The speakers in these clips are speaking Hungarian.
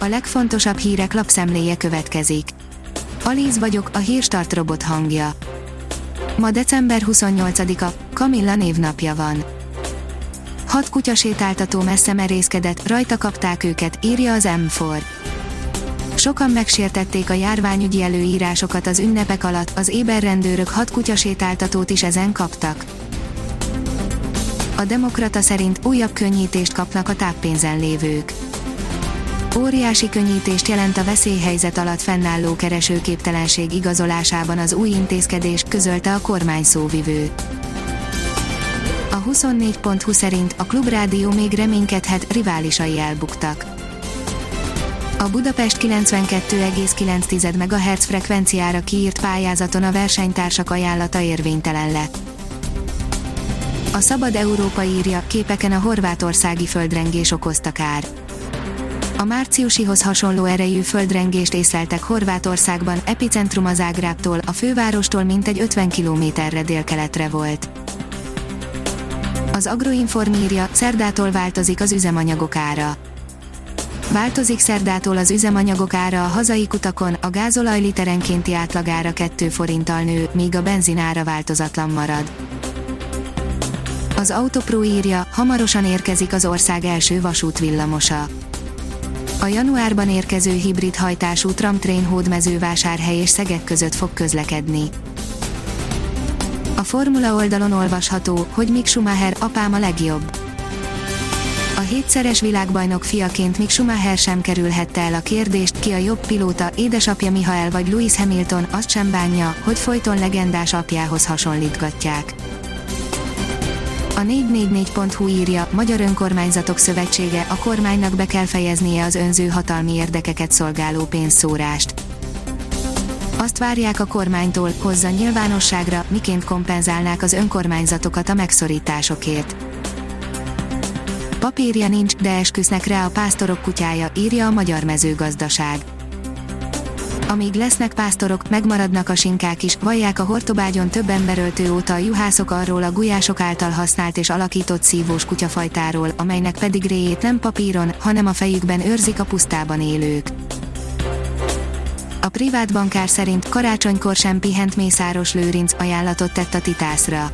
a legfontosabb hírek lapszemléje következik. Alíz vagyok, a hírstart robot hangja. Ma december 28-a, Kamilla névnapja van. Hat kutyasétáltató messze merészkedett, rajta kapták őket, írja az M4. Sokan megsértették a járványügyi előírásokat az ünnepek alatt, az éberrendőrök hat kutyasétáltatót is ezen kaptak. A Demokrata szerint újabb könnyítést kapnak a táppénzen lévők. Óriási könnyítést jelent a veszélyhelyzet alatt fennálló keresőképtelenség igazolásában az új intézkedés, közölte a kormány szóvivő. A 24.20 szerint a Klubrádió még reménykedhet, riválisai elbuktak. A Budapest 92,9 MHz frekvenciára kiírt pályázaton a versenytársak ajánlata érvénytelen lett. A Szabad Európa írja, képeken a horvátországi földrengés okozta kár. A márciusihoz hasonló erejű földrengést észleltek Horvátországban, epicentrum az Ágráptól, a fővárostól mintegy 50 kilométerre délkeletre volt. Az Agroinform írja, szerdától változik az üzemanyagok ára. Változik szerdától az üzemanyagok ára a hazai kutakon, a gázolaj literenkénti átlagára 2 forinttal nő, míg a benzinára változatlan marad. Az Autopro írja, hamarosan érkezik az ország első vasútvillamosa. A januárban érkező hibrid hajtású tramtrain hódmezővásárhely és Szeged között fog közlekedni. A Formula oldalon olvasható, hogy Mick Schumacher apám a legjobb. A hétszeres világbajnok fiaként Mick Schumacher sem kerülhette el a kérdést, ki a jobb pilóta, édesapja Michael vagy Lewis Hamilton, azt sem bánja, hogy folyton legendás apjához hasonlítgatják. A 444.hu írja, Magyar Önkormányzatok Szövetsége, a kormánynak be kell fejeznie az önző hatalmi érdekeket szolgáló pénzszórást. Azt várják a kormánytól, hozza nyilvánosságra, miként kompenzálnák az önkormányzatokat a megszorításokért. Papírja nincs, de esküsznek rá a pásztorok kutyája, írja a Magyar Mezőgazdaság amíg lesznek pásztorok, megmaradnak a sinkák is, vallják a hortobágyon több emberöltő óta a juhászok arról a gulyások által használt és alakított szívós kutyafajtáról, amelynek pedig réjét nem papíron, hanem a fejükben őrzik a pusztában élők. A privát bankár szerint karácsonykor sem pihent Mészáros Lőrinc ajánlatot tett a Titászra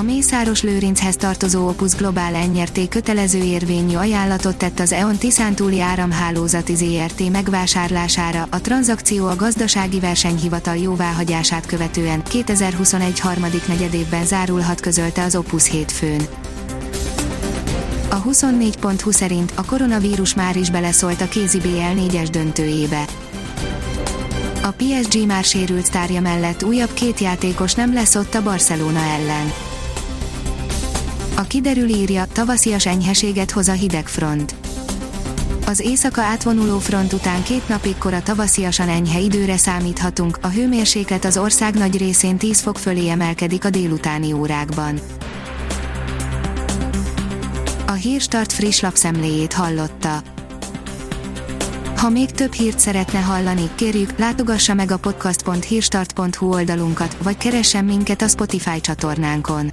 a Mészáros Lőrinchez tartozó Opus Global enyerté kötelező érvényű ajánlatot tett az EON Tiszántúli áramhálózati ZRT megvásárlására, a tranzakció a gazdasági versenyhivatal jóváhagyását követően 2021 harmadik negyedévben zárulhat közölte az Opus hétfőn. A 24.20 szerint a koronavírus már is beleszólt a kézi BL 4-es döntőjébe. A PSG már sérült sztárja mellett újabb két játékos nem lesz ott a Barcelona ellen. A kiderül írja, tavaszias enyheséget hoz a hideg front. Az éjszaka átvonuló front után két napig kora tavasziasan enyhe időre számíthatunk, a hőmérséklet az ország nagy részén 10 fok fölé emelkedik a délutáni órákban. A Hírstart friss lapszemléjét hallotta. Ha még több hírt szeretne hallani, kérjük, látogassa meg a podcast.hírstart.hu oldalunkat, vagy keressen minket a Spotify csatornánkon